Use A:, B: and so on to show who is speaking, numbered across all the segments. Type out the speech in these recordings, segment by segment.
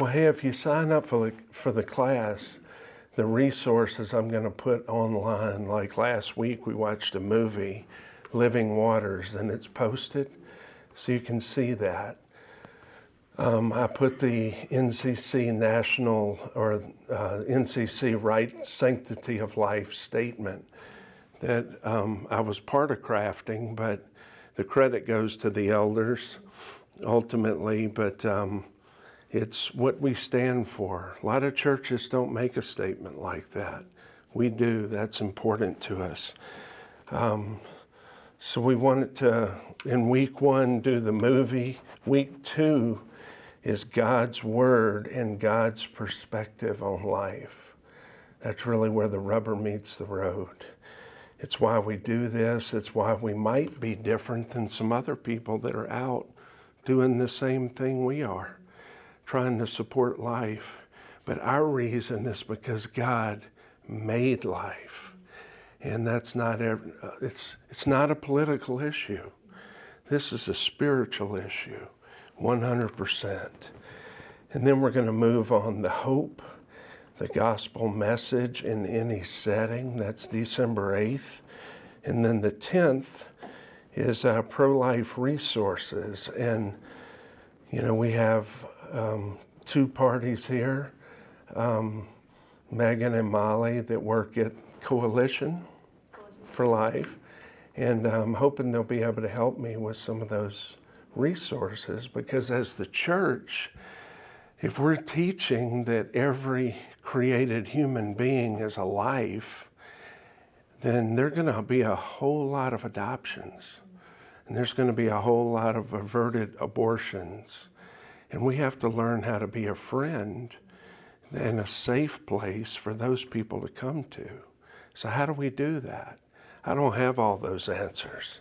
A: Well, hey, if you sign up for the, for the class, the resources I'm going to put online, like last week we watched a movie, Living Waters, and it's posted so you can see that. Um, I put the NCC national or uh, NCC right sanctity of life statement that um, I was part of crafting, but the credit goes to the elders ultimately. But um, it's what we stand for. A lot of churches don't make a statement like that. We do. That's important to us. Um, so we wanted to, in week one, do the movie. Week two is God's Word and God's perspective on life. That's really where the rubber meets the road. It's why we do this. It's why we might be different than some other people that are out doing the same thing we are, trying to support life. But our reason is because God made life. And that's not every, uh, it's it's not a political issue. This is a spiritual issue. 100%. And then we're going to move on the hope, the gospel message in any setting. That's December 8th. And then the 10th is uh, pro life resources. And, you know, we have um, two parties here um, Megan and Molly that work at Coalition for Life. And I'm hoping they'll be able to help me with some of those resources because as the church, if we're teaching that every created human being is a life, then there's going to be a whole lot of adoptions. And there's going to be a whole lot of averted abortions. And we have to learn how to be a friend and a safe place for those people to come to. So, how do we do that? I don't have all those answers.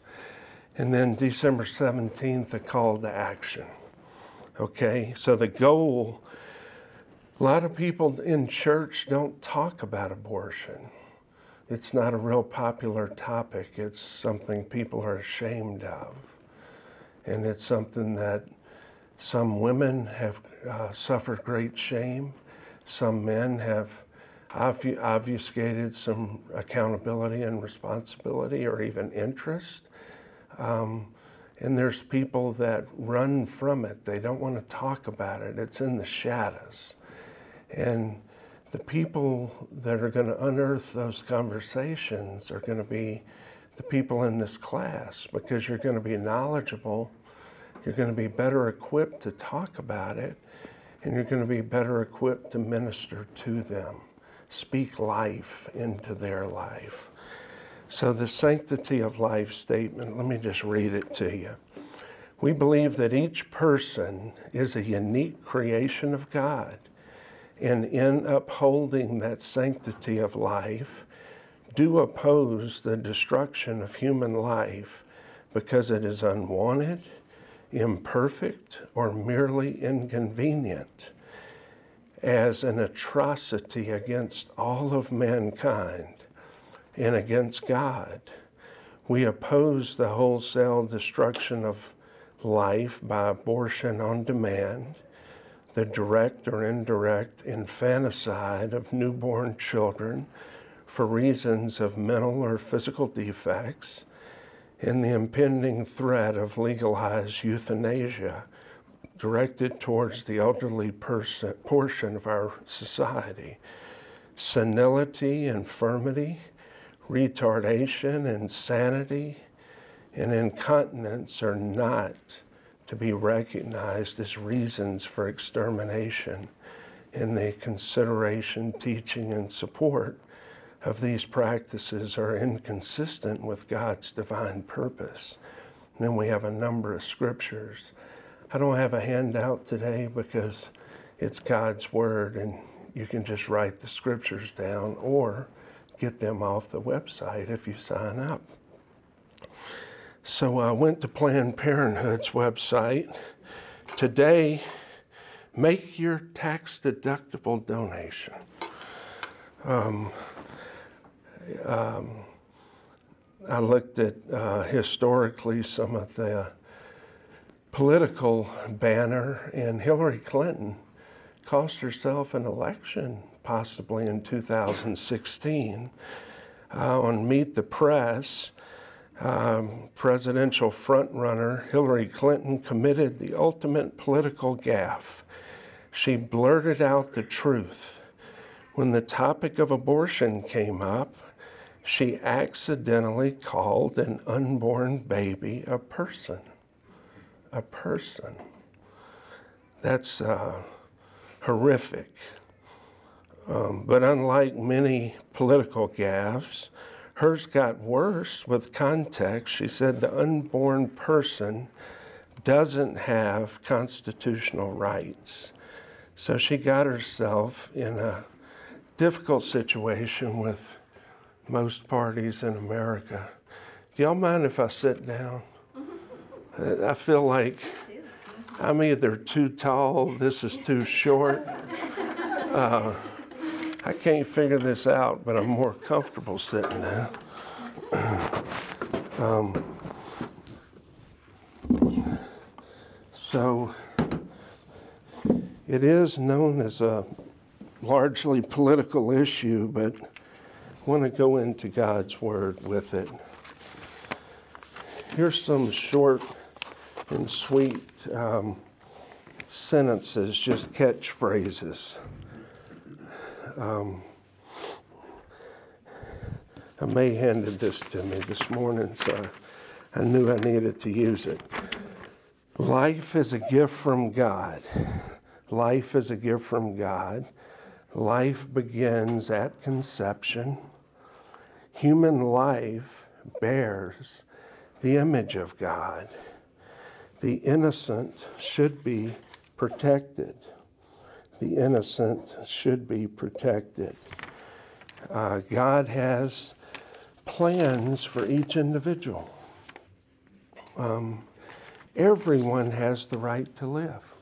A: And then December 17th, a call to action. Okay, so the goal, a lot of people in church don't talk about abortion. It's not a real popular topic. It's something people are ashamed of. And it's something that some women have uh, suffered great shame. Some men have obfuscated some accountability and responsibility or even interest. Um, and there's people that run from it. They don't want to talk about it. It's in the shadows. And the people that are going to unearth those conversations are going to be the people in this class because you're going to be knowledgeable, you're going to be better equipped to talk about it, and you're going to be better equipped to minister to them, speak life into their life. So, the sanctity of life statement, let me just read it to you. We believe that each person is a unique creation of God. And in upholding that sanctity of life, do oppose the destruction of human life because it is unwanted, imperfect, or merely inconvenient as an atrocity against all of mankind and against God. We oppose the wholesale destruction of life by abortion on demand, the direct or indirect infanticide of newborn children for reasons of mental or physical defects, and the impending threat of legalized euthanasia directed towards the elderly person, portion of our society. Senility, infirmity, retardation, insanity, and incontinence are not to be recognized as reasons for extermination in the consideration, teaching, and support of these practices are inconsistent with God's divine purpose. And then we have a number of scriptures. I don't have a handout today because it's God's Word and you can just write the scriptures down or get them off the website if you sign up. So I went to Planned Parenthood's website. Today, make your tax deductible donation. Um, um, I looked at uh, historically some of the political banner, and Hillary Clinton cost herself an election, possibly in 2016. Uh, on Meet the Press, um, presidential frontrunner Hillary Clinton committed the ultimate political gaffe. She blurted out the truth. When the topic of abortion came up, she accidentally called an unborn baby a person. A person. That's uh, horrific. Um, but unlike many political gaffes, hers got worse with context. She said the unborn person doesn't have constitutional rights. So she got herself in a difficult situation with most parties in America. Do y'all mind if I sit down? I feel like I'm either too tall, this is too short. Uh, I can't figure this out, but I'm more comfortable sitting now. um, so it is known as a largely political issue, but want to go into God's Word with it. Here's some short and sweet um, sentences, just catchphrases. Um, May handed this to me this morning, so I knew I needed to use it. Life is a gift from God. Life is a gift from God. Life begins at conception human life bears the image of God. The innocent should be protected. The innocent should be protected. Uh, God has plans for each individual. Um, everyone has the right to live.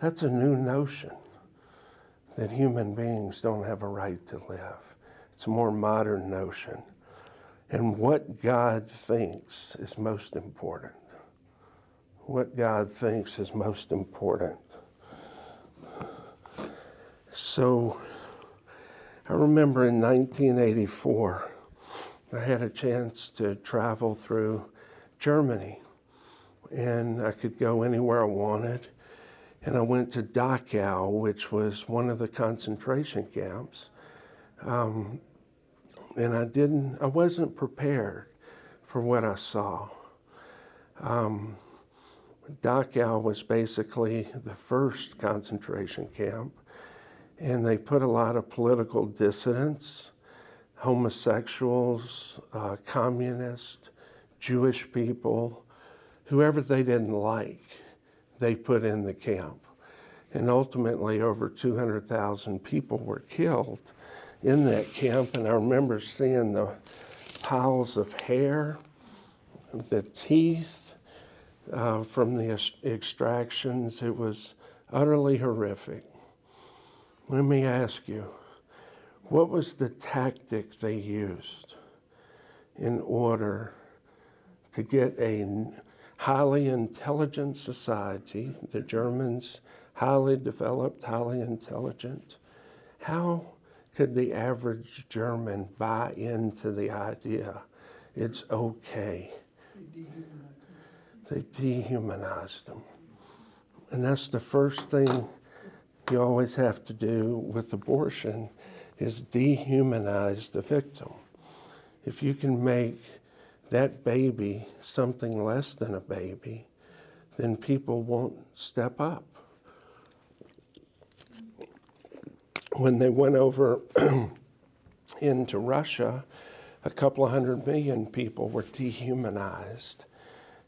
A: That's a new notion that human beings don't have a right to live. It's a more modern notion. And what God thinks is most important. What God thinks is most important. So I remember in 1984, I had a chance to travel through Germany and I could go anywhere I wanted. And I went to Dachau, which was one of the concentration camps. Um, and I didn't, I wasn't prepared for what I saw. Um, Dachau was basically the first concentration camp, and they put a lot of political dissidents, homosexuals, uh, communists, Jewish people, whoever they didn't like, they put in the camp. And ultimately, over 200,000 people were killed in that camp, and I remember seeing the piles of hair, the teeth uh, from the extractions. It was utterly horrific. Let me ask you, what was the tactic they used in order to get a highly intelligent society, the Germans, highly developed, highly intelligent? How could the average German buy into the idea it's okay? They dehumanized them. And that's the first thing you always have to do with abortion is dehumanize the victim. If you can make that baby something less than a baby, then people won't step up. When they went over into Russia, a couple of hundred million people were dehumanized.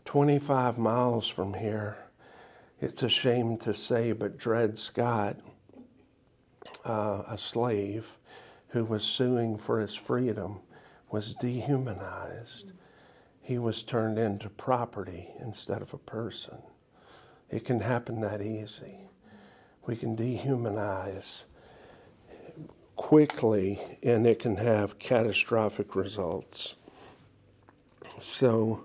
A: 25 miles from here, it's a shame to say, but Dred Scott, uh, a slave who was suing for his freedom, was dehumanized. He was turned into property instead of a person. It can happen that easy. We can dehumanize quickly and it can have catastrophic results. So,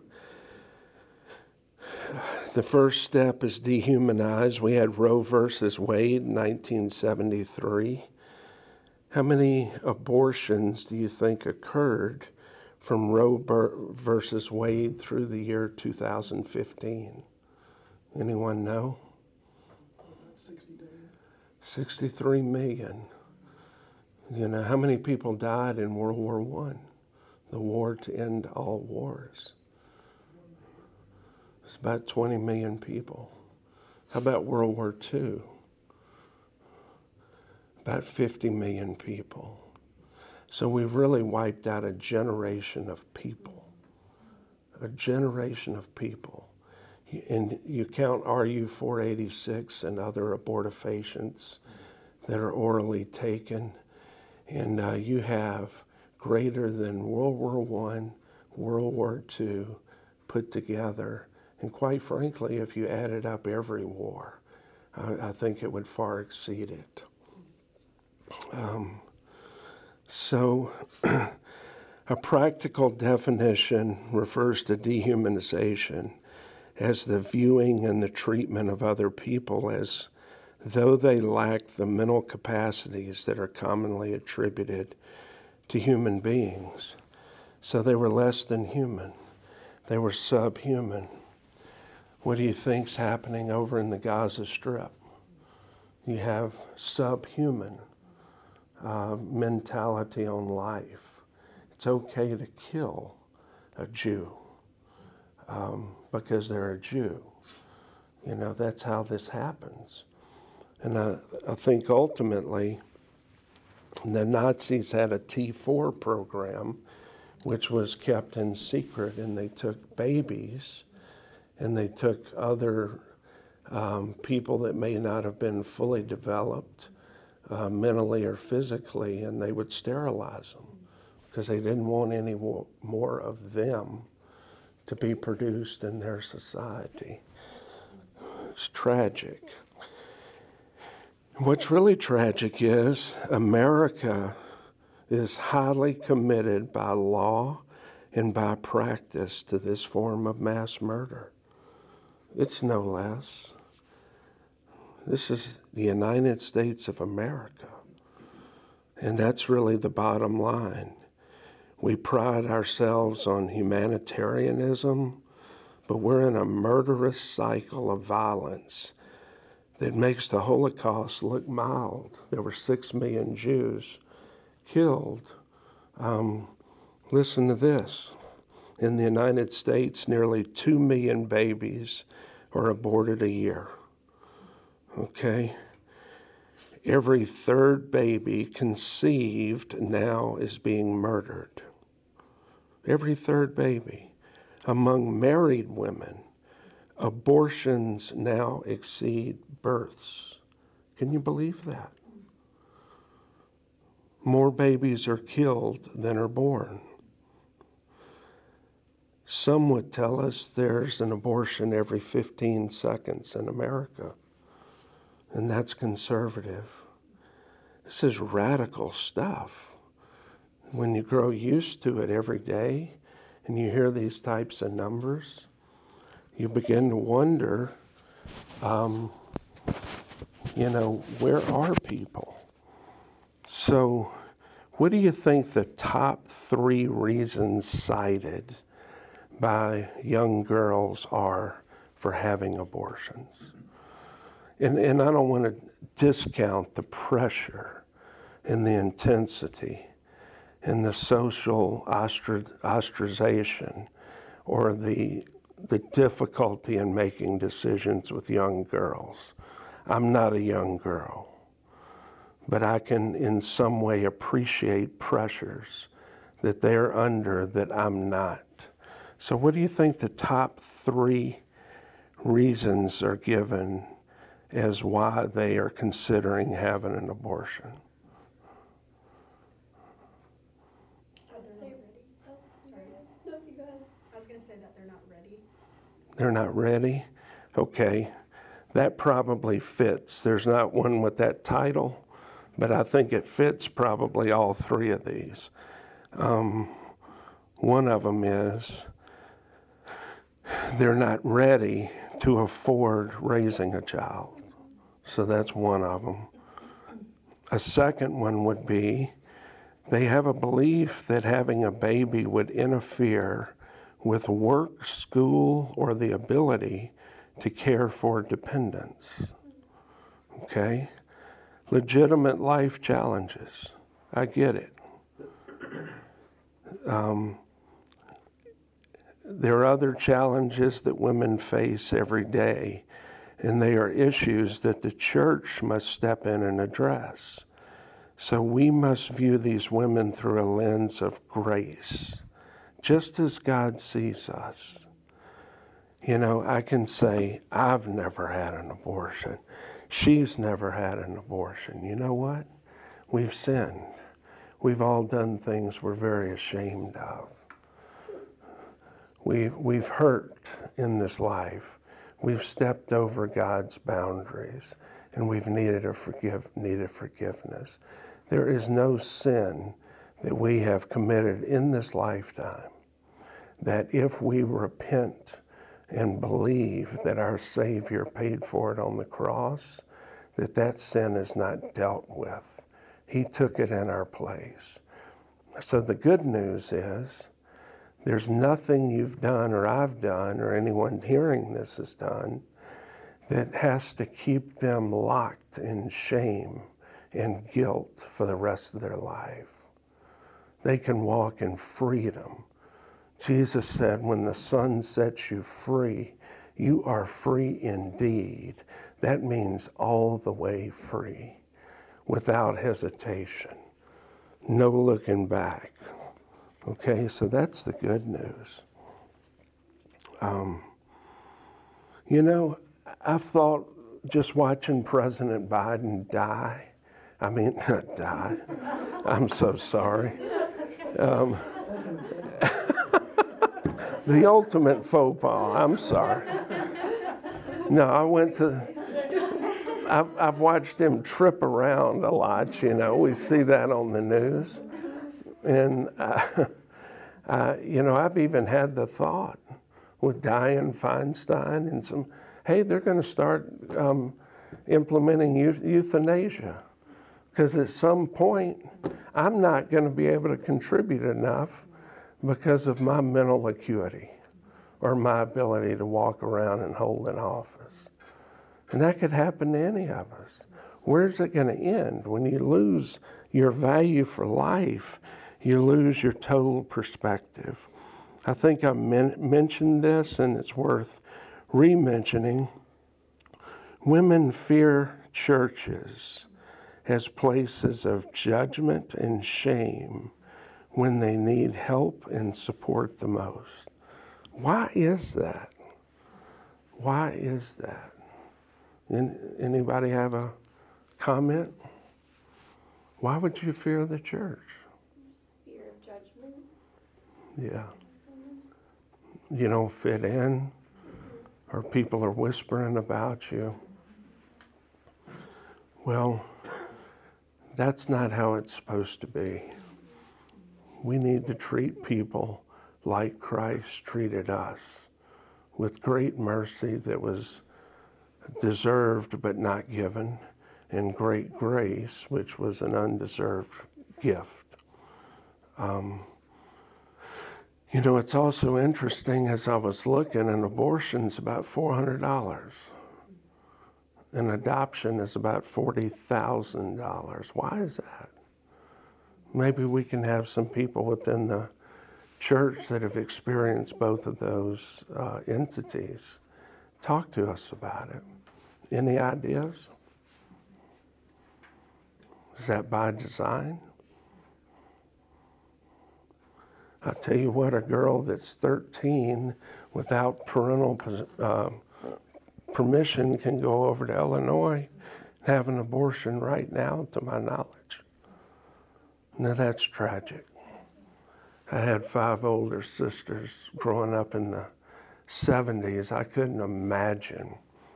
A: the first step is dehumanize. We had Roe versus Wade, in 1973. How many abortions do you think occurred from Roe versus Wade through the year 2015? Anyone know? 63 million. You know, how many people died in World War One, the war to end all wars? It's about 20 million people. How about World War II? About 50 million people. So we've really wiped out a generation of people. A generation of people. And you count RU 486 and other abortifacients that are orally taken, and uh, you have greater than World War I, World War II put together. And quite frankly, if you added up every war, I, I think it would far exceed it. Um, so, a practical definition refers to dehumanization as the viewing and the treatment of other people as though they lack the mental capacities that are commonly attributed to human beings. So they were less than human, they were subhuman. What do you think's happening over in the Gaza Strip? You have subhuman uh, mentality on life. It's okay to kill a Jew um, because they're a Jew. You know, that's how this happens. And I, I think ultimately, the Nazis had a T4 program, which was kept in secret, and they took babies and they took other um, people that may not have been fully developed uh, mentally or physically, and they would sterilize them because they didn't want any more of them to be produced in their society. It's tragic. What's really tragic is America is highly committed by law and by practice to this form of mass murder. It's no less. This is the United States of America. And that's really the bottom line. We pride ourselves on humanitarianism, but we're in a murderous cycle of violence that makes the Holocaust look mild. There were six million Jews killed. Um, listen to this. In the United States, nearly two million babies are aborted a year. Okay? Every third baby conceived now is being murdered. Every third baby. Among married women, abortions now exceed births. Can you believe that? More babies are killed than are born. Some would tell us there's an abortion every 15 seconds in America, and that's conservative. This is radical stuff. When you grow used to it every day and you hear these types of numbers, you begin to wonder, um, you know, where are people? So, what do you think the top three reasons cited by young girls are for having abortions? And, and I don't want to discount the pressure and the intensity and the social ostracization or the the difficulty in making decisions with young girls. I'm not a young girl, but I can in some way appreciate pressures that they're under that I'm not. So, what do you think the top three reasons are given as why they are considering having an abortion? They're not ready? Okay, that probably fits. There's not one with that title, but I think it fits probably all three of these. Um, one of them is they're not ready to afford raising a child. So that's one of them. A second one would be they have a belief that having a baby would interfere with work, school, or the ability to care for dependents. Okay? Legitimate life challenges. I get it. Um, there are other challenges that women face every day, and they are issues that the church must step in and address. So we must view these women through a lens of grace, just as God sees us. You know, I can say, I've never had an abortion. She's never had an abortion. You know what? We've sinned. We've all done things we're very ashamed of. We've, we've hurt in this life. We've stepped over God's boundaries and we've needed, a forgive, needed forgiveness. There is no sin that we have committed in this lifetime that if we repent and believe that our Savior paid for it on the cross, that that sin is not dealt with. He took it in our place. So the good news is there's nothing you've done or I've done or anyone hearing this has done that has to keep them locked in shame and guilt for the rest of their life. They can walk in freedom. Jesus said, When the Son sets you free, you are free indeed. That means all the way free, without hesitation, no looking back. Okay, so that's the good news. Um, you know, I've thought just watching President Biden die, I mean, not die, I'm so sorry. Um, the ultimate faux pas, I'm sorry. No, I went to, I've, I've watched him trip around a lot, you know, we see that on the news. And, uh, uh, you know, I've even had the thought with Dianne Feinstein and some, hey, they're going to start um, implementing euthanasia. Because at some point, I'm not going to be able to contribute enough because of my mental acuity or my ability to walk around and hold an office. And that could happen to any of us. Where's it going to end? When you lose your value for life, you lose your total perspective. I think I men- mentioned this, and it's worth re mentioning. Women fear churches as places of judgment and shame when they need help and support the most. Why is that? Why is that? Anybody have a comment? Why would you fear the church?
B: Fear of judgment.
A: Yeah. You don't fit in, or people are whispering about you. Well, that's not how it's supposed to be. We need to treat people like Christ treated us with great mercy that was deserved but not given, and great grace, which was an undeserved gift. Um, you know, it's also interesting as I was looking, an abortion's about $400 an adoption is about $40,000. Why is that? Maybe we can have some people within the church that have experienced both of those uh, entities talk to us about it. Any ideas? Is that by design? I tell you what, a girl that's 13 without parental uh, permission can go over to Illinois and have an abortion right now, to my knowledge. Now that's tragic. I had five older sisters growing up in the 70s. I couldn't imagine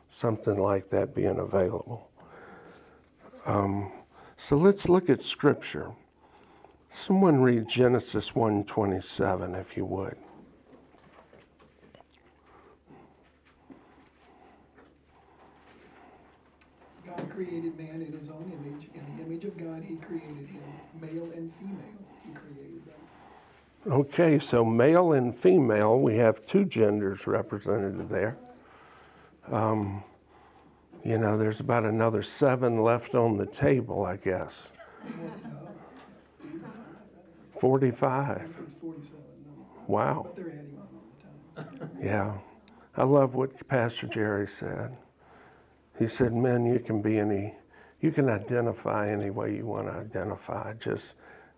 A: something like that being available. Um, so let's look at Scripture. Someone read Genesis 1:27, if you would.
C: Man in his own image. In the image of God, he created him. Male and female, he created them.
A: Okay, so male and female, we have two genders represented there. Um, you know, there's about another seven left on the table, I guess. 45.
C: I think it's 47, no,
A: Wow.
C: but they're adding on all the time.
A: Yeah. I love what Pastor Jerry said. He said, Men, you can be any, you can identify any way you want to identify. Just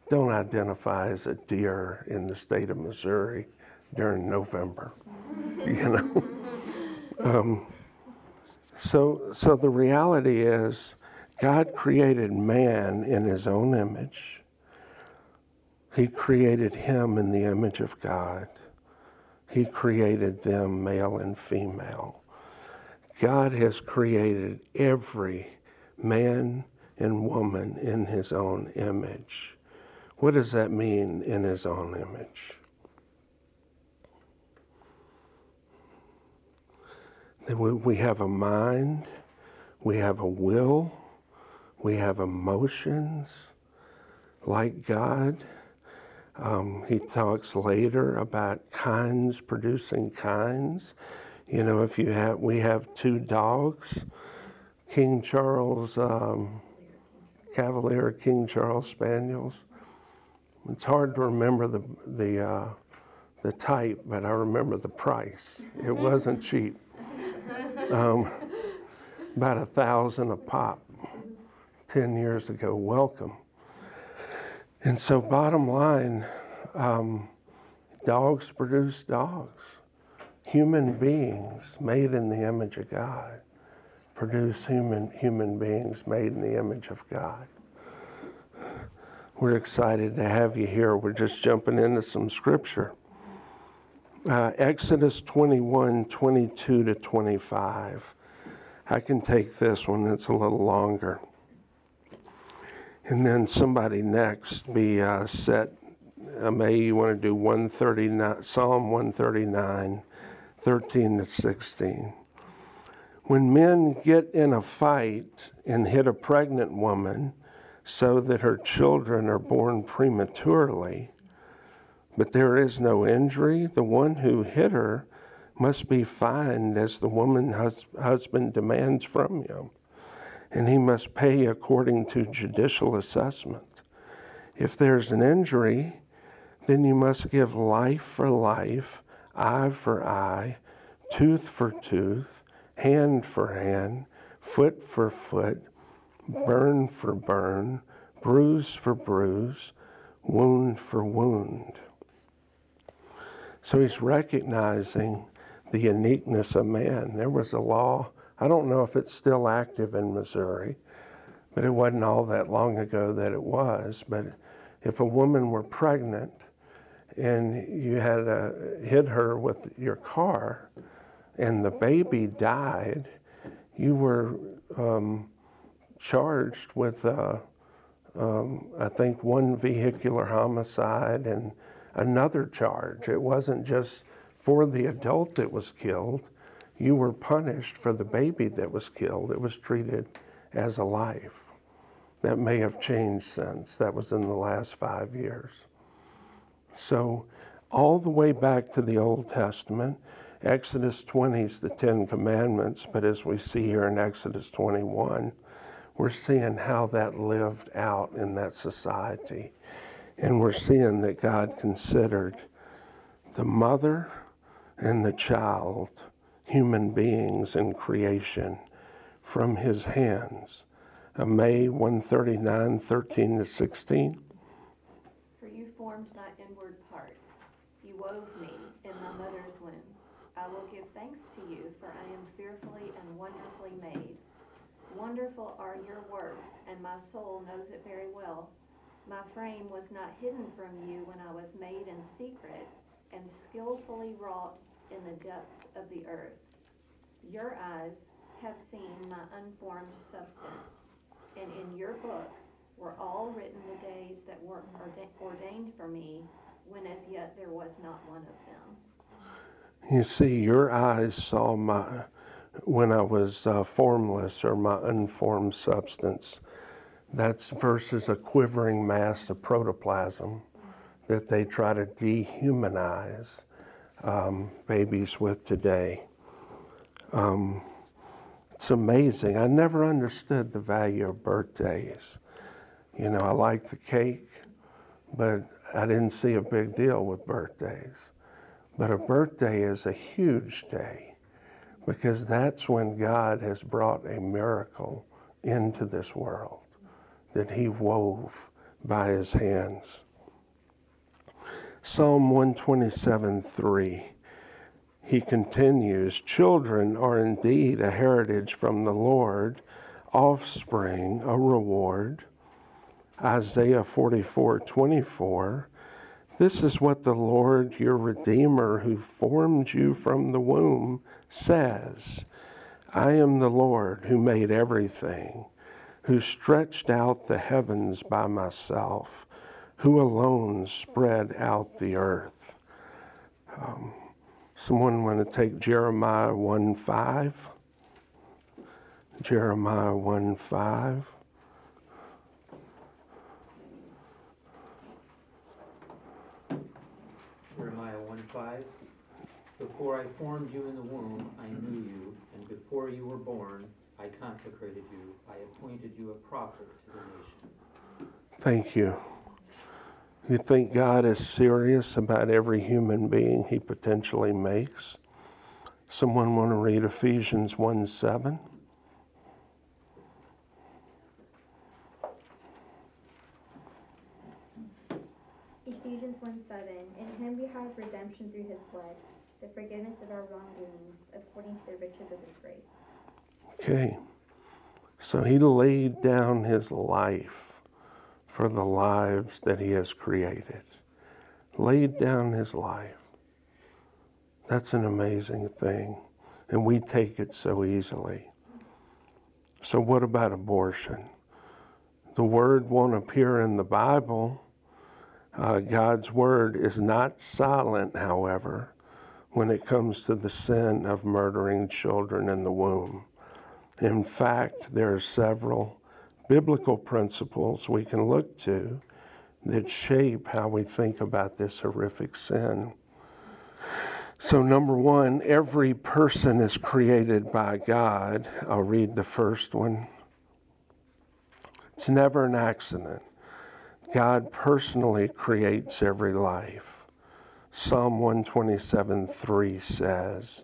A: don't identify as a deer in the state of Missouri during November. you know? um, so, so the reality is, God created man in his own image. He created him in the image of God. He created them male and female. God has created every man and woman in his own image. What does that mean in his own image? That we, have a mind, we have a will, we have emotions like God. Um, he talks later about kinds producing kinds. You know, if you have, we have two dogs, King Charles um, Cavalier, King Charles Spaniels. It's hard to remember the the uh, the type, but I remember the price. It wasn't cheap. Um, about a thousand a pop. Ten years ago. Welcome. And so, bottom line, um, dogs produce dogs. Human beings made in the image of God produce human, human beings made in the image of God. We're excited to have you here. We're just jumping into some scripture. Uh, Exodus 21 22 to 25. I can take this one, it's a little longer. And then somebody next be uh, set. Uh, May you want to do 139, Psalm 139, 13 to 16. When men get in a fight and hit a pregnant woman so that her children are born prematurely, but there is no injury, the one who hit her must be fined as the woman's hus- husband demands from him and he must pay according to judicial assessment. If there's an injury, then you must give life for life, eye for eye, tooth for tooth, hand for hand, foot for foot, burn for burn, bruise for bruise, wound for wound. So he's recognizing the uniqueness of man. There was a law I don't know if it's still active in Missouri, but it wasn't all that long ago that it was. But if a woman were pregnant and you had uh, hit her with your car and the baby died, you were um, charged with, uh, um, I think, one vehicular homicide and another charge. It wasn't just for the adult that was killed you were punished for the baby that was killed. It was treated as a life. That may have changed since. That was in the last five years. So, all the way back to the Old Testament, Exodus 20 is the Ten Commandments, but as we see here in Exodus 21, we're seeing how that lived out in that society. And we're seeing that God considered the mother and the child human beings in creation from his hands. May 139, 13 to 16.
B: For you formed my inward parts. You wove me I will give thanks to you, for I am fearfully and wonderfully made. Wonderful are your works, and my soul knows it very well. My frame was not hidden from you when I was made in secret and skillfully wrought in the depths of the earth. Your eyes have seen my unformed substance, and in your book were all written the days that were ordained for me, when as yet there was not one of them.
A: You see, your eyes saw my, when I was uh, formless or my unformed substance. That's versus a quivering mass of protoplasm that they try to dehumanize um, babies with today. Um, it's amazing. I never understood the value of birthdays. You know, I like the cake, but I didn't see a big deal with birthdays. But a birthday is a huge day because that's when God has brought a miracle into this world that He wove by His hands. Psalm 127 3. He continues, Children are indeed a heritage from the Lord, offspring a reward. Isaiah 44 24. This is what the Lord, your Redeemer, who formed you from the womb, says I am the Lord who made everything, who stretched out the heavens by myself, who alone spread out the earth. Um, someone want to take Jeremiah 1 5? Jeremiah 1 5.
D: Jeremiah 1 5. Before I formed you in the womb, I knew you, and before you were born, I consecrated you. I appointed you a prophet to the nations.
A: Thank you. You think God is serious about every human being he potentially makes? Someone want to read Ephesians 1 7?
E: Ephesians 1 7. In him we have redemption through his blood, the forgiveness of our wrongdoings, according to the riches of his grace.
A: Okay. So he laid down his life for the lives that he has created. Laid down his life. That's an amazing thing. And we take it so easily. So, what about abortion? The word won't appear in the Bible. Uh, God's word is not silent, however, when it comes to the sin of murdering children in the womb. In fact, there are several biblical principles we can look to that shape how we think about this horrific sin. So, number one, every person is created by God. I'll read the first one. It's never an accident. God personally creates every life. Psalm 127 3 says,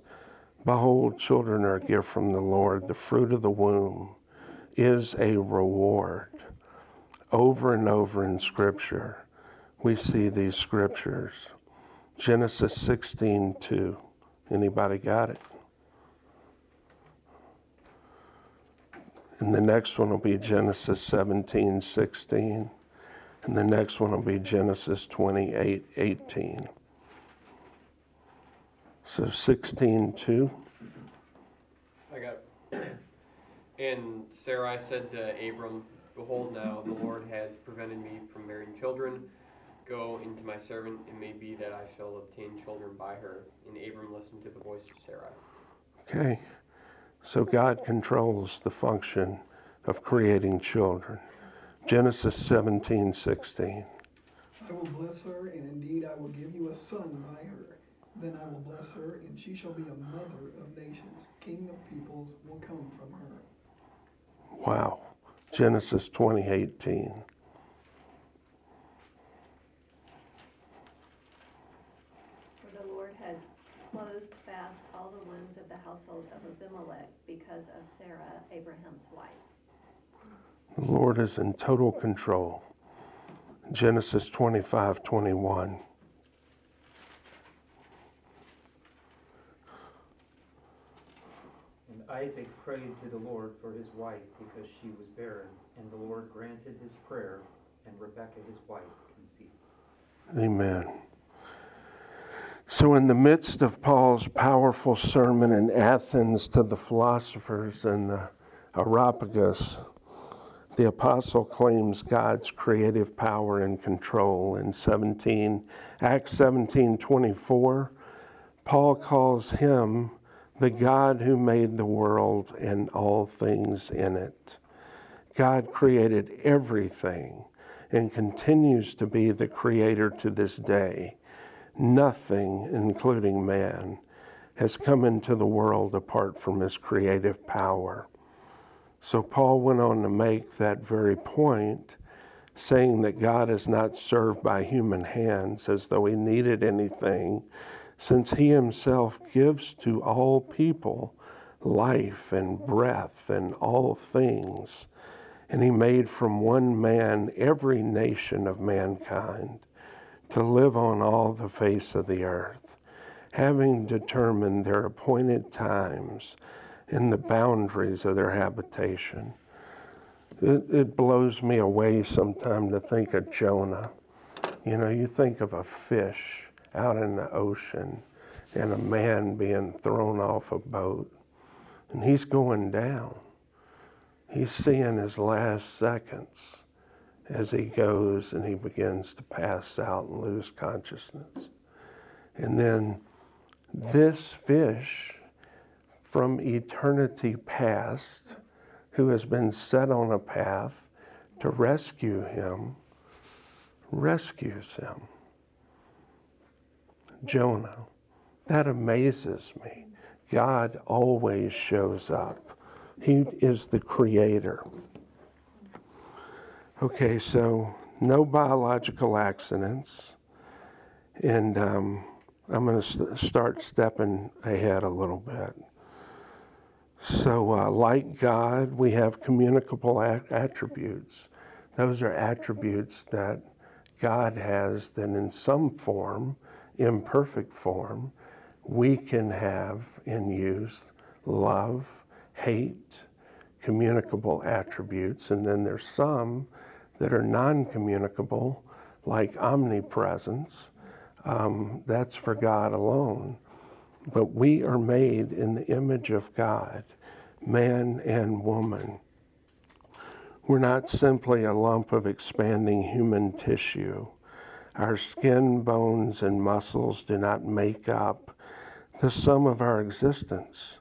A: Behold, children are a gift from the Lord. The fruit of the womb is a reward. Over and over in Scripture, we see these scriptures. Genesis 16 2. Anybody got it? And the next one will be Genesis 17 16. And the next one will be Genesis 28 18. So 16 2.
F: I got it. And Sarai said to Abram, Behold, now the Lord has prevented me from marrying children. Go into my servant, it may be that I shall obtain children by her. And Abram listened to the voice of Sarai.
A: Okay. So God controls the function of creating children. Genesis 17 16.
C: I will bless her, and indeed I will give you a son by her. Then I will bless her, and she shall be a mother of nations. King of peoples will come from her.
A: Wow. Genesis 20 18.
B: For the Lord had closed fast all the wombs of the household of Abimelech because of Sarah, Abraham's wife.
A: The Lord is in total control. Genesis 25 21.
D: Isaac prayed to the Lord for his wife because she was barren, and the Lord granted his prayer, and Rebekah his wife conceived.
A: Amen. So, in the midst of Paul's powerful sermon in Athens to the philosophers and the Areopagus, the apostle claims God's creative power and control. In 17, Acts 17 24, Paul calls him the God who made the world and all things in it. God created everything and continues to be the creator to this day. Nothing, including man, has come into the world apart from his creative power. So Paul went on to make that very point, saying that God is not served by human hands as though he needed anything, since he himself gives to all people life and breath and all things. And he made from one man every nation of mankind to live on all the face of the earth, having determined their appointed times and the boundaries of their habitation. It, it blows me away sometimes to think of Jonah. You know, you think of a fish out in the ocean and a man being thrown off a boat, and he's going down. He's seeing his last seconds as he goes and he begins to pass out and lose consciousness. And then this fish from eternity past, who has been set on a path to rescue him, rescues him. Jonah. That amazes me. God always shows up. He is the creator. Okay, so no biological accidents. And um, I'm going to st- start stepping ahead a little bit. So, uh, like God, we have communicable attributes. Those are attributes that God has that, in some form, imperfect form, we can have and use love, hate, communicable attributes, and then there's some that are non communicable, like omnipresence. Um, that's for God alone. But we are made in the image of God, man and woman. We're not simply a lump of expanding human tissue. Our skin, bones, and muscles do not make up the sum of our existence.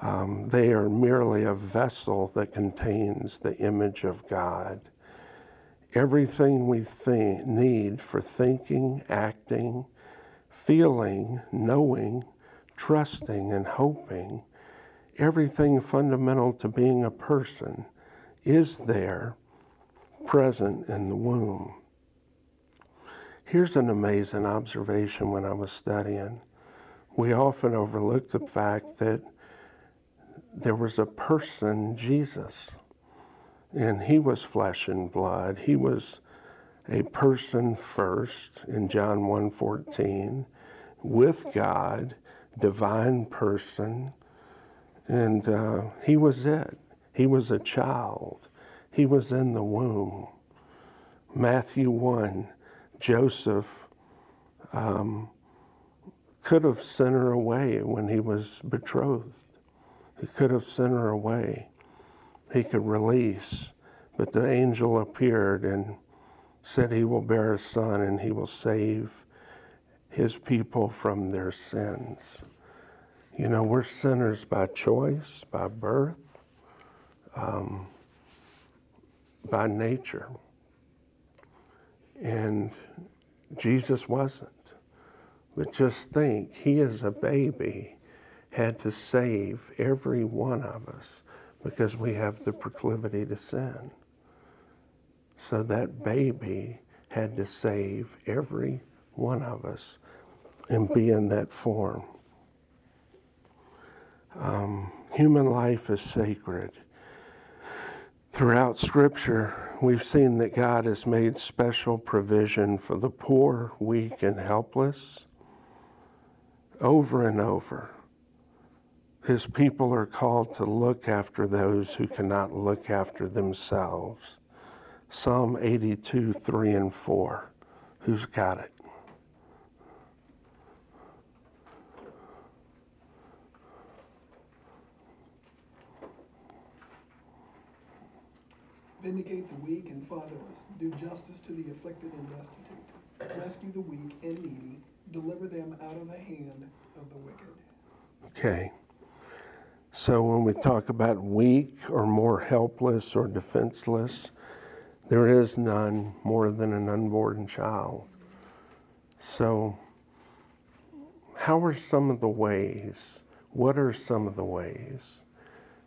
A: Um, they are merely a vessel that contains the image of God. Everything we think, need for thinking, acting, feeling, knowing, trusting, and hoping, everything fundamental to being a person is there, present in the womb. Here's an amazing observation when I was studying. We often overlook the fact that there was a person, Jesus, and he was flesh and blood. He was a person first in John 1:14 with God, divine person, and uh, he was it. He was a child. He was in the womb. Matthew 1, Joseph um, could have sent her away when he was betrothed. He could have sent her away. He could release, but the angel appeared and said he will bear a son and he will save his people from their sins. You know, we're sinners by choice, by birth, um, by nature. And Jesus wasn't. But just think, he as a baby had to save every one of us because we have the proclivity to sin. So that baby had to save every one of us and be in that form. Um, human life is sacred. Throughout Scripture, we've seen that God has made special provision for the poor, weak, and helpless over and over. His people are called to look after those who cannot look after themselves. Psalm 82, 3 and 4. Who's got it?
C: Vindicate the weak and fatherless. Do justice to the afflicted and destitute. Rescue the weak and needy. Deliver them out of the hand of the wicked.
A: Okay. So when we talk about weak or more helpless or defenseless, there is none more than an unborn child. So, how are some of the ways, what are some of the ways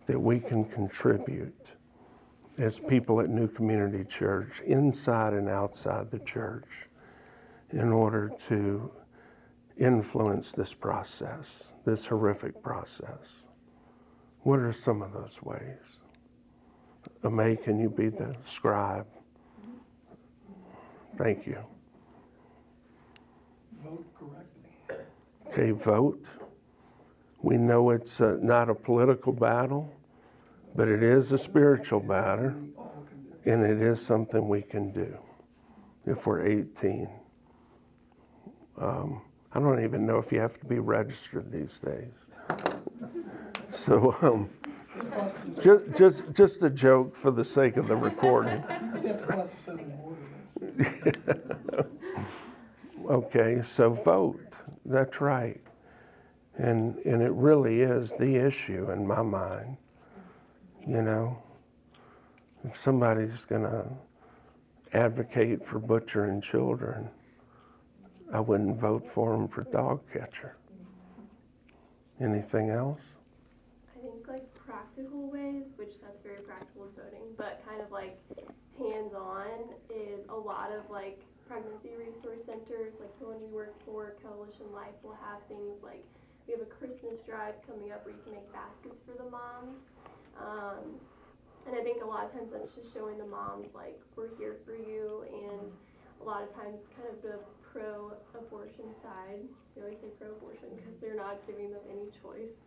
A: that we can contribute as people at New Community Church, inside and outside the church, in order to influence this process, this horrific process? What are some of those ways? May, can you be the scribe? Thank you.
C: Vote correctly.
A: Okay, vote. We know it's uh, not a political battle, but it is a spiritual
C: do.
A: and it is something we can do if we're 18. Um, I don't even know if you have to be registered these days. So, um,
C: Just just-
A: just, a joke for the sake of the recording. Okay, so vote. That's right. And and it really is the issue in my mind. You know, if somebody's gonna advocate for butchering children, I wouldn't vote for them for dog catcher. Anything else?
G: I think like practical ways, which that's very practical voting, but kind of like hands on is a lot of like pregnancy resource centers, like the one we work for, Coalition Life will have things like we have a Christmas drive coming up where you can make baskets for the moms. Um, and I think a lot of times that's just showing the moms like we're here for you and a lot of times kind of the pro abortion side, they always say pro abortion because they're not giving them any choice.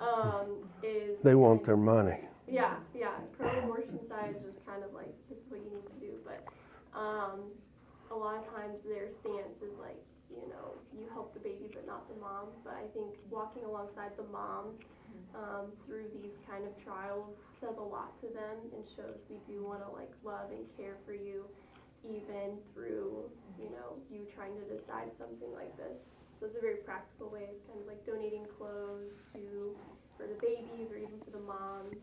G: Um, is
A: They want their money.
G: yeah, yeah. Pro abortion side is just kind of like this is what you need to do, but um, a lot of times their stance is like you know you help the baby but not the mom. But I think walking alongside the mom um, through these kind of trials says a lot to them and shows we do want to like love and care for you even through you know you trying to decide something like this. So it's a very practical way. It's kind of like donating clothes to for the babies or even for the moms.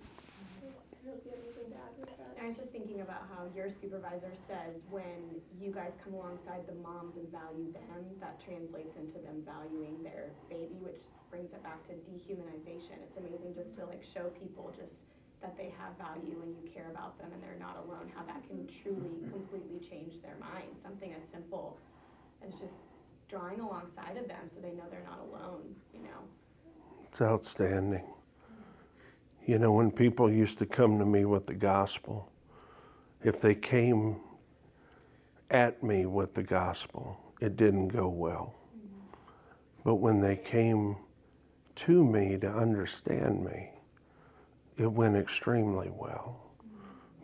G: I don't know if you have anything to add with that.
H: I was just thinking about how your supervisor says when you guys come alongside the moms and value them, that translates into them valuing their baby, which brings it back to dehumanization. It's amazing just to like show people just that they have value and you care about them and they're not alone, how that can mm-hmm. truly completely change their mind. Something as simple as just drawing alongside of them so they know they're not alone, you know?
A: It's outstanding. You know, when people used to come to me with the gospel, if they came at me with the gospel, it didn't go well. But when they came to me to understand me, it went extremely well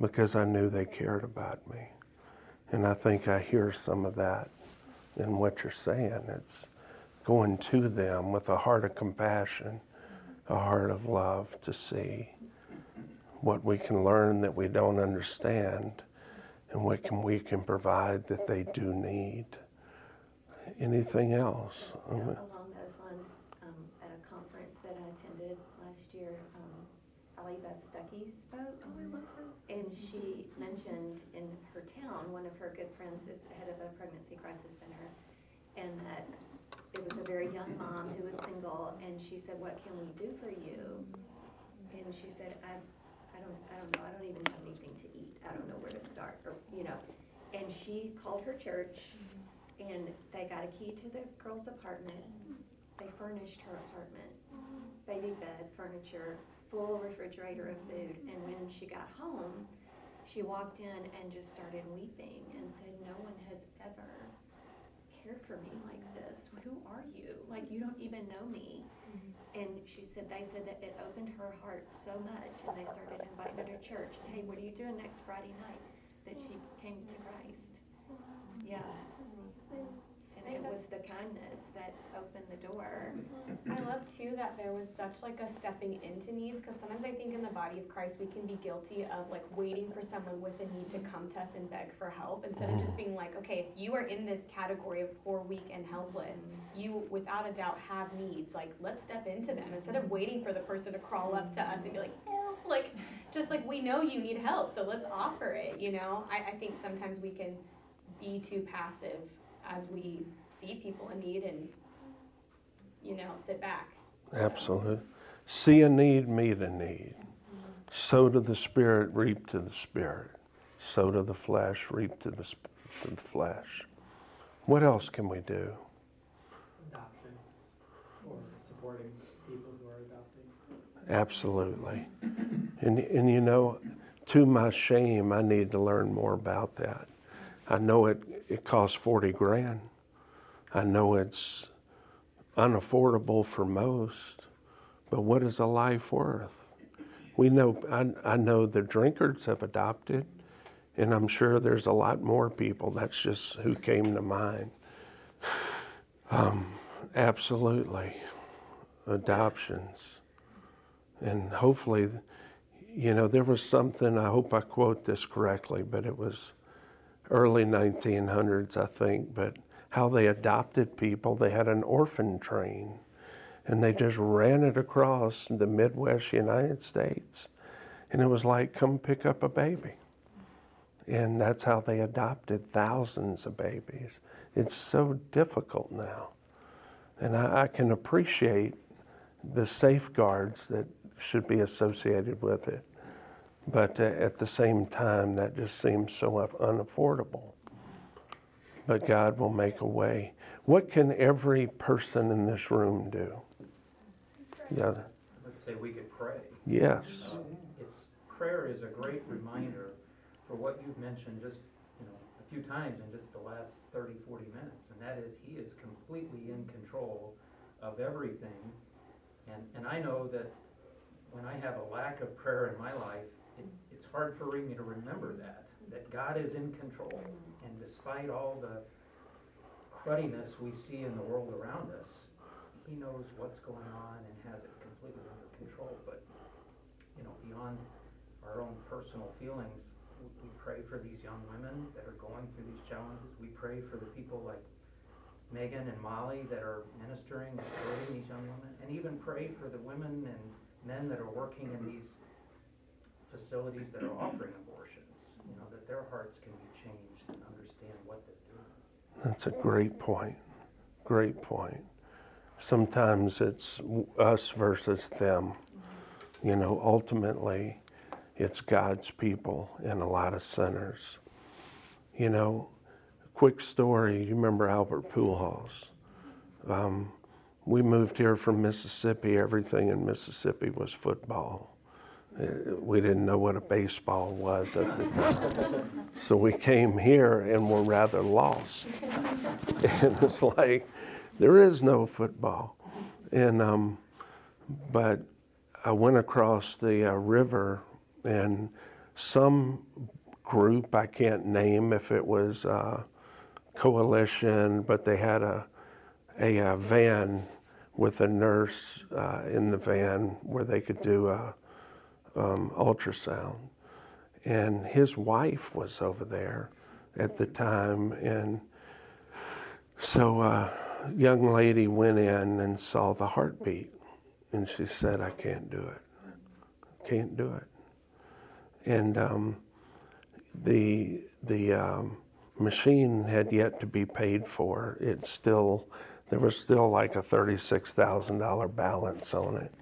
A: because I knew they cared about me. And I think I hear some of that in what you're saying. It's going to them with a heart of compassion, a heart of love to see what we can learn that we don't understand and what can we can provide that they do need. Anything else?
B: Yeah, Along those lines, um, at a conference that I attended last year, um, Allie Beth Stuckey spoke. And she mentioned in her town, one of her good friends is head of a pregnancy crisis center. And that it was a very young mom who was single, and she said, what can we do for you? And she said, I, I don't, I don't know, I don't even have anything to eat, I don't know where to start, or, you know. And she called her church, and they got a key to the girl's apartment. They furnished her apartment, baby bed, furniture, full refrigerator of food. And when she got home, she walked in and just started weeping and said, no one has ever for me like this. Who are you? Like, you don't even know me. Mm-hmm. And she said, they said that it opened her heart so much, and they started inviting her to church. Hey, what are you doing next Friday night? That she mm. came to Christ. Yeah. Was the kindness that opened the door.
H: I love too that there was such like a stepping into needs, because sometimes I think in the body of Christ, we can be guilty of like waiting for someone with a need to come to us and beg for help, instead of just being like, okay, if you are in this category of poor, weak, and helpless, you without a doubt have needs, like, let's step into them, instead of waiting for the person to crawl up to us and be like, help, like, just like, we know you need help, so let's offer it, you know? I, I think sometimes we can be too passive as we see people in need and, you know, sit back.
A: Absolutely. See a need, meet a need. Sow to the Spirit, reap to the Spirit. Sow to the flesh, reap to the, sp- to the flesh. What else can we do?
D: Adoption or supporting people who are adopting.
A: Absolutely. And, and you know, to my shame, I need to learn more about that. I know it, it costs 40 grand. I know it's unaffordable for most, but what is a life worth? We know, I, I know the drinkards have adopted, and I'm sure there's a lot more people. That's just who came to mind. Um, absolutely. Adoptions. And hopefully, you know, there was something, I hope I quote this correctly, but it was early 1900s, I think, but how they adopted people. They had an orphan train and they just ran it across the Midwest United States. And it was like, come pick up a baby. And that's how they adopted thousands of babies. It's so difficult now. And I, I can appreciate the safeguards that should be associated with it. But uh, at the same time, that just seems so unaffordable. But God will make a way. What can every person in this room do? Yeah,
D: Let's say we could pray.
A: yes,
D: Uh, It's, prayer is a great reminder for what you've mentioned just, you know, a few times in just the last 30, 40 minutes. And that is, he is completely in control of everything. And, and I know that when I have a lack of prayer in my life, it, it's hard for me to remember that, that God is in control. And despite all the cruddiness we see in the world around us, he knows what's going on and has it completely under control. But, you know, beyond our own personal feelings, we pray for these young women that are going through these challenges. We pray for the people like Megan and Molly that are ministering and serving these young women, and even pray for the women and men that are working in these facilities that are offering abortions, know, that their hearts can be changed and understand what they're doing.
A: that's a great point. Great point. Sometimes it's us versus them. You know, ultimately, it's God's people and a lot of sinners. You know, quick story you remember Albert Pujols? Um, we moved here from Mississippi. Everything in Mississippi was football. Uh, We didn't know what a baseball was at the time. So we came here and were rather lost. And it's like, there is no football. And, um, but I went across the uh, river and some group, I can't name if it was uh, coalition, but they had a, a, uh van with a nurse uh, in the van where they could do a um, ultrasound. And his wife was over there at the time. And so a young lady went in and saw the heartbeat. And she said, I can't do it. Can't do it. And um, the, the um, machine had yet to be paid for. It still, there was still like a $36,000 balance on it.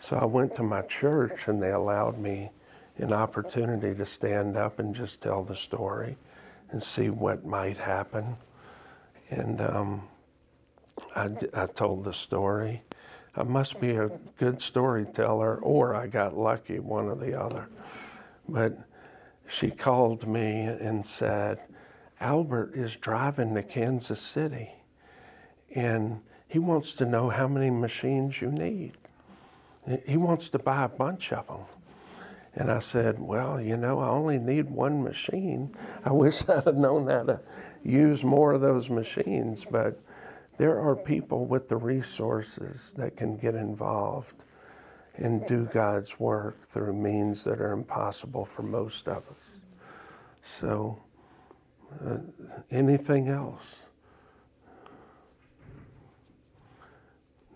A: So I went to my church and they allowed me an opportunity to stand up and just tell the story and see what might happen. And um, I, I told the story. I must be a good storyteller or I got lucky, one or the other. But she called me and said, Albert is driving to Kansas City and he wants to know how many machines you need. He wants to buy a bunch of them. And I said, Well, you know, I only need one machine. I wish I'd have known how to use more of those machines, but there are people with the resources that can get involved and do God's work through means that are impossible for most of us. So, uh, anything else?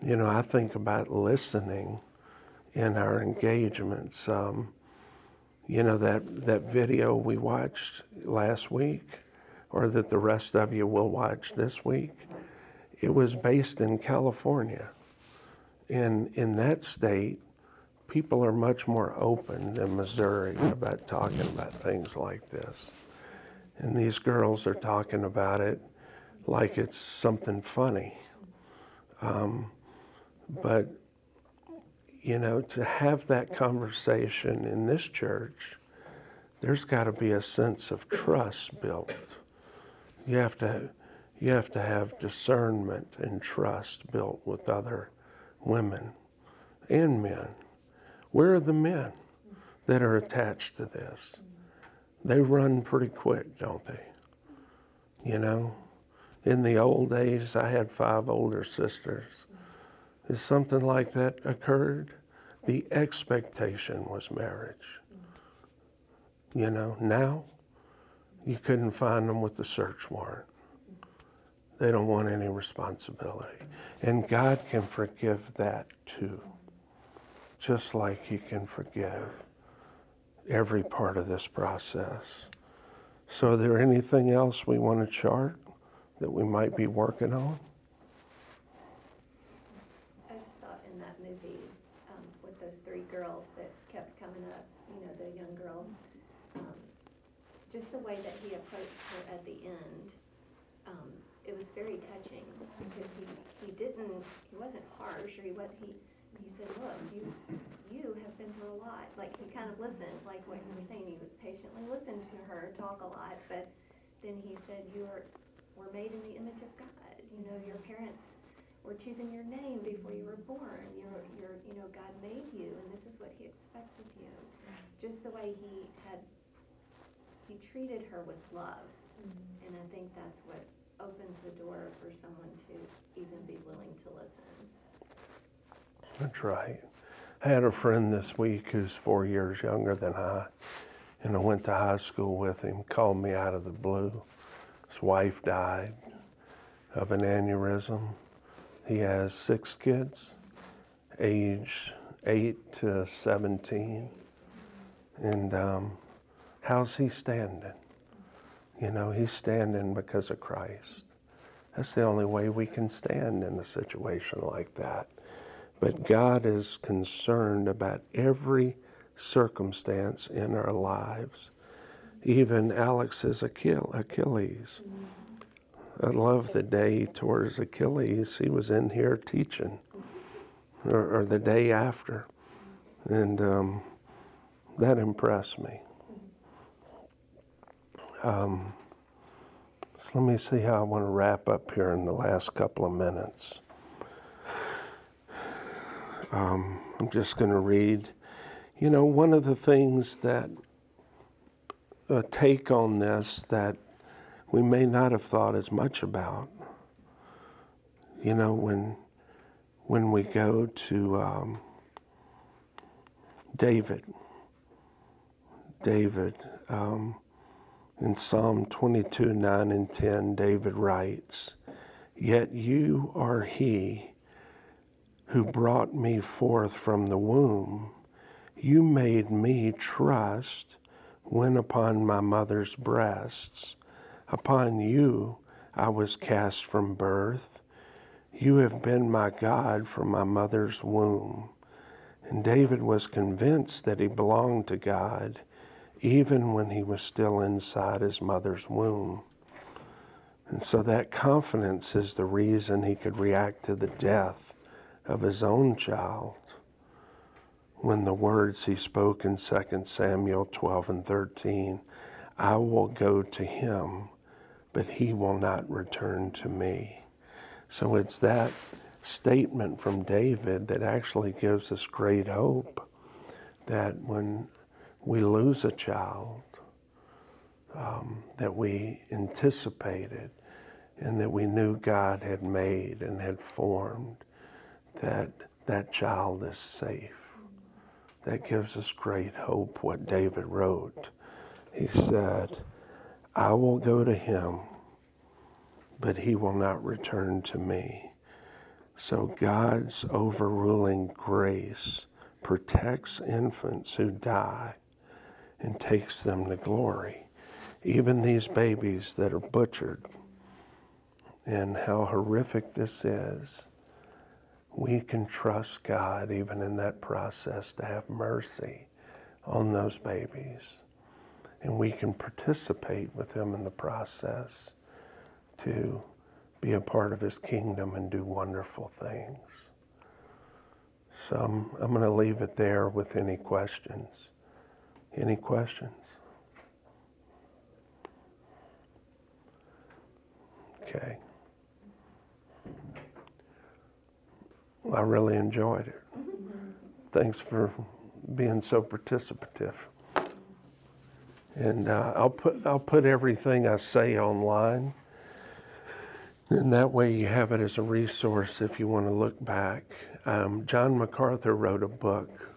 A: You know, I think about listening in our engagements. Um, you know, that, that video we watched last week, or that the rest of you will watch this week, it was based in California. And in that state, people are much more open than Missouri about talking about things like this. And these girls are talking about it like it's something funny. Um, but, you know, to have that conversation in this church, there's got to be a sense of trust built. You have to, you have to have discernment and trust built with other women and men. Where are the men that are attached to this? They run pretty quick, don't they? You know, in the old days, I had five older sisters. If something like that occurred, the expectation was marriage. You know, now you couldn't find them with the search warrant. They don't want any responsibility. And God can forgive that too, just like He can forgive every part of this process. So, is there anything else we want to chart that we might be working on?
B: I just thought in that movie, um, with those three girls that kept coming up, you know, the young girls, um, just the way that he approached her at the end, um, it was very touching because he, he didn't, he wasn't harsh or he was, he, he said, look, you, you have been through a lot. Like, he kind of listened, like what you were saying, he was patiently listened to her talk a lot, but then he said, you're, we're made in the image of God. You know, your parents were choosing your name before you were born. You're, you're, you know, God made you, and this is what He expects of you. Just the way He had, He treated her with love, mm-hmm. and I think that's what opens the door for someone to even be willing to listen.
A: That's right. I had a friend this week who's four years younger than I, and I went to high school with him, called me out of the blue. His wife died of an aneurysm. He has six kids, age 8 to 17. And um, how's he standing? You know, he's standing because of Christ. That's the only way we can stand in a situation like that. But God is concerned about every circumstance in our lives, even Alex's Achilles. I love the day towards Achilles. He was in here teaching, or, or the day after, and um, that impressed me. Um, so let me see how I want to wrap up here in the last couple of minutes. Um, I'm just going to read. You know, one of the things that a take on this that we may not have thought as much about. You know, when when we go to um, David, David um, in Psalm 22, 9 and 10, David writes, Yet you are he who brought me forth from the womb. You made me trust when upon my mother's breasts. Upon you I was cast from birth. You have been my God from my mother's womb. And David was convinced that he belonged to God even when he was still inside his mother's womb. And so that confidence is the reason he could react to the death of his own child when the words he spoke in 2 Samuel 12 and 13 I will go to him, but he will not return to me. So it's that statement from David that actually gives us great hope that when we lose a child um, that we anticipated and that we knew God had made and had formed, that that child is safe. That gives us great hope what David wrote. He said, I will go to him, but he will not return to me. So God's overruling grace protects infants who die and takes them to glory. Even these babies that are butchered, and how horrific this is, we can trust God even in that process to have mercy on those babies. And we can participate with Him in the process to be a part of His kingdom and do wonderful things. So I'm, I'm going to leave it there with any questions. Any questions? Okay. I really enjoyed it. Thanks for being so participative. And uh, I'll put I'll put everything I say online, and that way you have it as a resource if you want to look back. Um, John MacArthur wrote a book,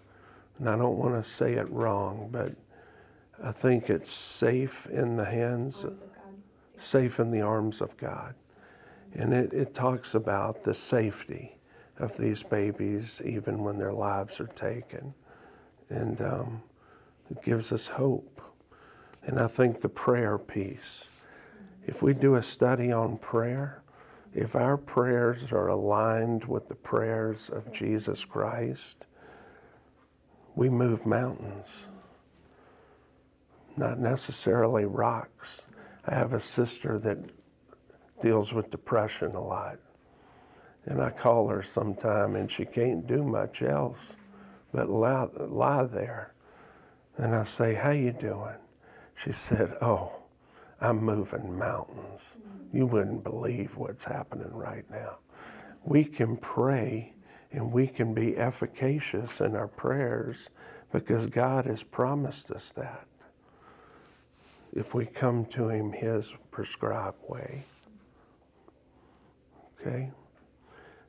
A: and I don't want to say it wrong, but I think it's safe in the hands, safe in the arms of God, and it, it talks about the safety of these babies even when their lives are taken, and um, it gives us hope. And I think the prayer piece, if we do a study on prayer, if our prayers are aligned with the prayers of Jesus Christ, we move mountains, not necessarily rocks. I have a sister that deals with depression a lot. And I call her sometime and she can't do much else but lie, lie there. And I say, how you doing? She said, oh, I'm moving mountains. You wouldn't believe what's happening right now. We can pray and we can be efficacious in our prayers because God has promised us that if we come to Him His prescribed way. Okay?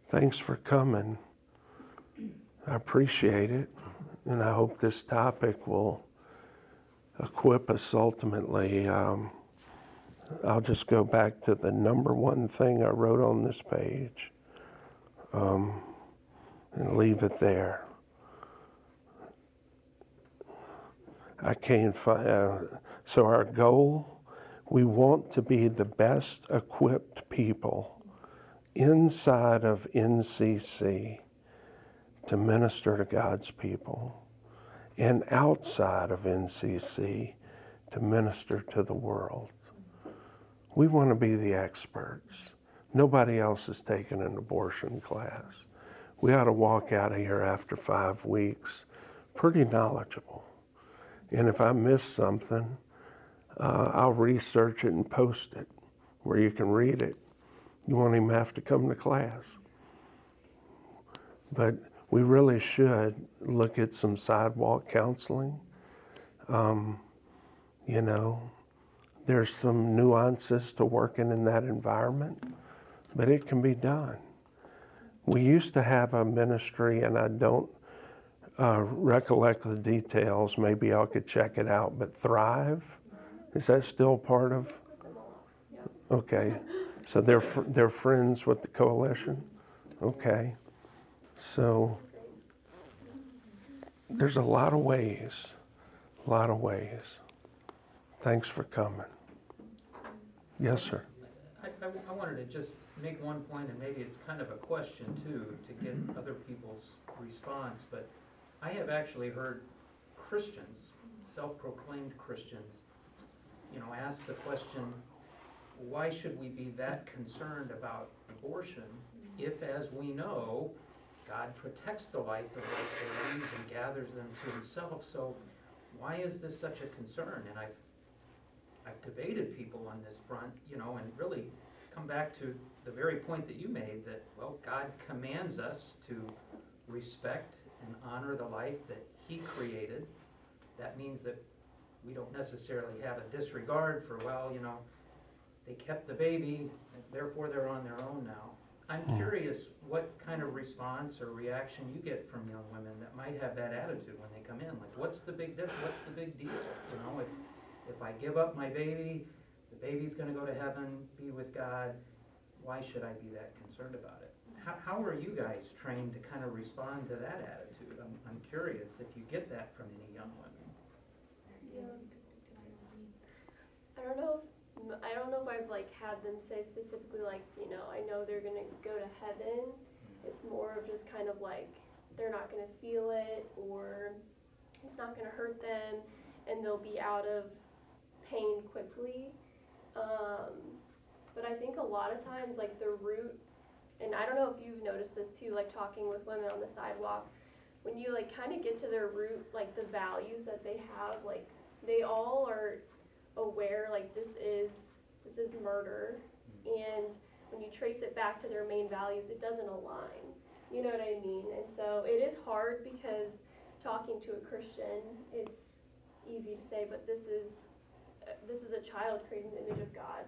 A: Thanks for coming. I appreciate it. And I hope this topic will equip us ultimately. Um, I'll just go back to the number one thing I wrote on this page um, and leave it there. I can't find, uh, so our goal, we want to be the best equipped people inside of NCC to minister to God's people and outside of NCC to minister to the world. We want to be the experts. Nobody else has taken an abortion class. We ought to walk out of here after five weeks pretty knowledgeable. And if I miss something, uh, I'll research it and post it where you can read it. You won't even have to come to class. But we really should look at some sidewalk counseling. Um, you know, there's some nuances to working in that environment, but it can be done. We used to have a ministry, and I don't uh, recollect the details. Maybe I could check it out. But Thrive, is that still part of? Okay, so they're fr- they're friends with the coalition. Okay, so there's a lot of ways, a lot of ways. Thanks for coming. Yes, sir.
D: I, I, I wanted to just make one point, and maybe it's kind of a question too, to get other people's response, but I have actually heard Christians, self-proclaimed Christians, you know, ask the question, why should we be that concerned about abortion if, as we know, God protects the life of those babies and gathers them to himself, so why is this such a concern? And I've, I've debated people on this front, you know, and really come back to the very point that you made, that, well, God commands us to respect and honor the life that he created, that means that we don't necessarily have a disregard for, well, you know, they kept the baby, and therefore they're on their own now. I'm
A: Mm.
D: curious what kind of response or reaction you get from young women that might have that attitude when they come in, like, what's the big diff, what's the big deal? You know, if, if I give up my baby, the baby's gonna go to heaven, be with God, why should I be that concerned about it? How, how are you guys trained to kind of respond to that attitude? I'm, I'm curious if you get that from any young women. Yeah.
G: I don't know if, I don't know if I've like had them say specifically like, you know, I know they're gonna go to heaven. Mm-hmm. It's more of just kind of like, they're not gonna feel it or it's not gonna hurt them and they'll be out of pain quickly. Um, but I think a lot of times like the root, and I don't know if you've noticed this too, like talking with women on the sidewalk, when you like kind of get to their root, like the values that they have, like they all are aware like this is this is murder. And when you trace it back to their main values it doesn't align. You know what i mean? And so it is hard because talking to a christian it's easy to say but this is this is a child created in the image of god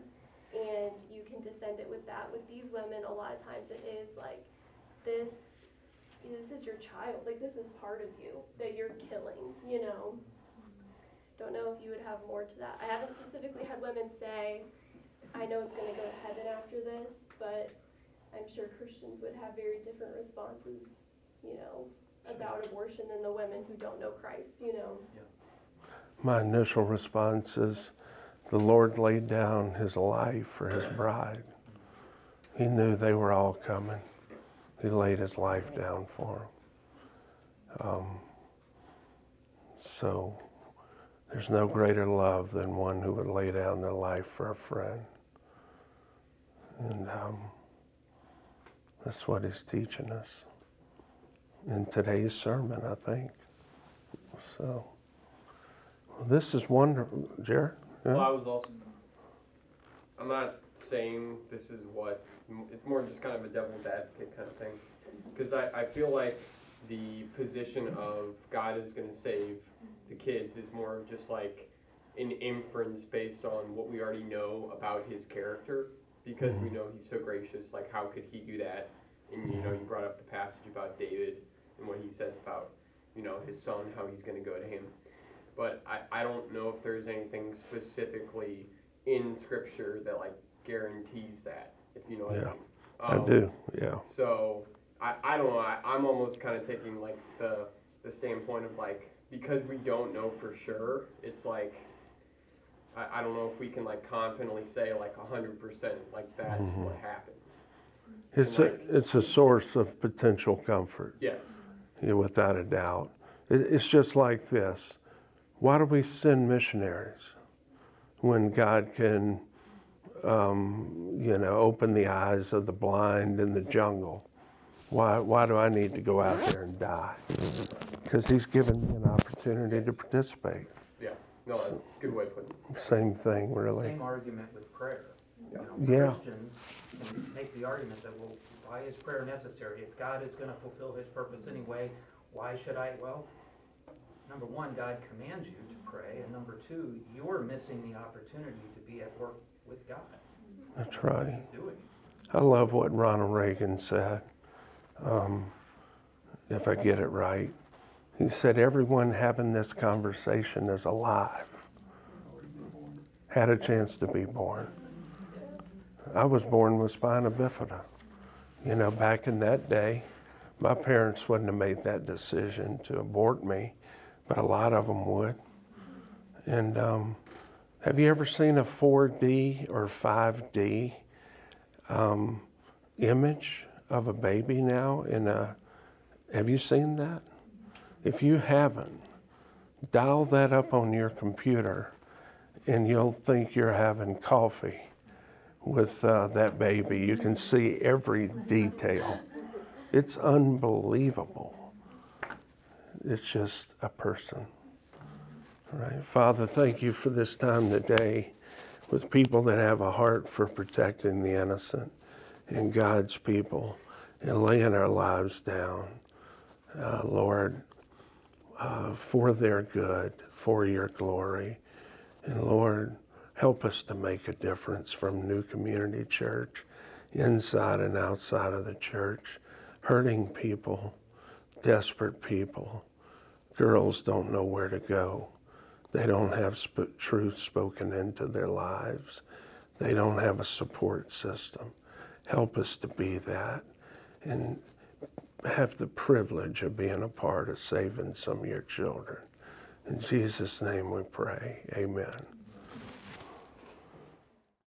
G: and you can defend it with that with these women a lot of times it is like this this is your child like this is part of you that you're killing you know don't know if you would have more to that. I haven't specifically had women say, I know it's going to go to heaven after this, but I'm sure Christians would have very different responses, you know, about abortion than the women who don't know Christ, you know.
A: My initial response is the Lord laid down his life for his bride. He knew they were all coming. He laid his life down for them. Um, so there's no greater love than one who would lay down their life for a friend. And um, that's what he's teaching us in today's sermon, I think. So. Well, this is wonderful, Jared.
F: Well, I was also. I'm not saying this is what. It's more just kind of a devil's advocate kind of thing. Because I, I feel like the position of God is going to save the kids is more of just like an inference based on what we already know about his character. Because we mm-hmm. know he's so gracious, like, how could he do that? And, you know, you brought up the passage about David and what he says about, you know, his son, how he's going to go to him but I, I don't know if there's anything specifically in scripture that like guarantees that if you know what
A: Yeah,
F: I mean.
A: I do, yeah.
F: So I, I don't know. I, I'm almost kind of taking like the the standpoint of like because we don't know for sure. It's like I, I don't know if we can like confidently say like hundred percent like that's
A: Mhm.
F: what happened.
A: It's a, it's a source of potential comfort,
F: Yes.
A: yeah, without a doubt. It, it's just like this. Why do we send missionaries when God can, um, you know, open the eyes of the blind in the jungle? Why, why do I need to go out there and die? Because He's given me an opportunity to participate.
F: Yeah. No, that's a good way of putting it.
A: Same thing, really.
D: Same argument with prayer. You know,
A: Yeah.
D: Christians can make the argument that, well, why is prayer necessary? If God is gonna fulfill his purpose anyway, why should I? Well, number one, God commands you to pray, and number two, you're missing the opportunity to be at work with God.
A: That's right. I love what Ronald Reagan said, um, if I get it right. He said, Everyone having this conversation is alive,
C: Already been born.
A: had a chance to be born. I was born with spina bifida. You know, back in that day, my parents wouldn't have made that decision to abort me, but a lot of them would. And um, have you ever seen a 4D or 5D um, image of a baby now in a have you seen that? If you haven't dial that up on your computer and you'll think you're having coffee with uh, that baby. You can see every detail. It's unbelievable it's just a person right father thank you for this time today with people that have a heart for protecting the innocent and God's people and laying our lives down, uh, Lord, uh, for their good, for your glory. And Lord, help us to make a difference from New Community Church, inside and outside of the church, hurting people, desperate people. Girls don't know where to go. They don't have sp- truth spoken into their lives. They don't have a support system. Help us to be that and have the privilege of being a part of saving some of your children. In Jesus' name we pray. Amen.